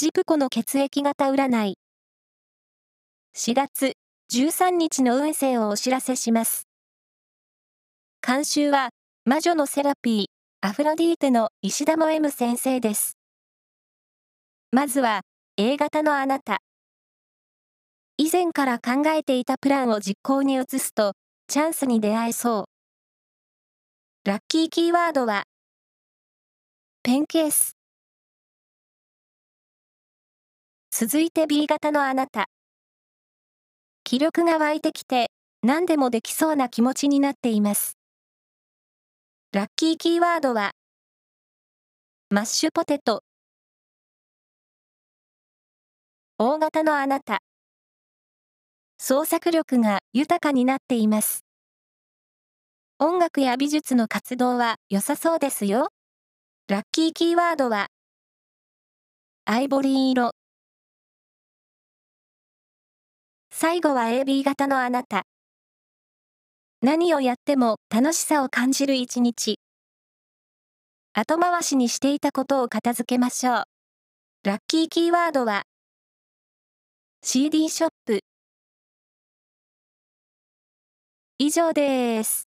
ジプコの血液型占い。4月13日の運勢をお知らせします。監修は、魔女のセラピー、アフロディーテの石田も M 先生です。まずは、A 型のあなた。以前から考えていたプランを実行に移すと、チャンスに出会えそう。ラッキーキーワードは、ペンケース。続いて B 型のあなた。気力が湧いてきて、何でもできそうな気持ちになっています。ラッキーキーワードは、マッシュポテト。大型のあなた。創作力が豊かになっています。音楽や美術の活動は良さそうですよ。ラッキーキーワードは、アイボリー色。最後は AB 型のあなた。何をやっても楽しさを感じる一日。後回しにしていたことを片付けましょう。ラッキーキーワードは CD ショップ。以上です。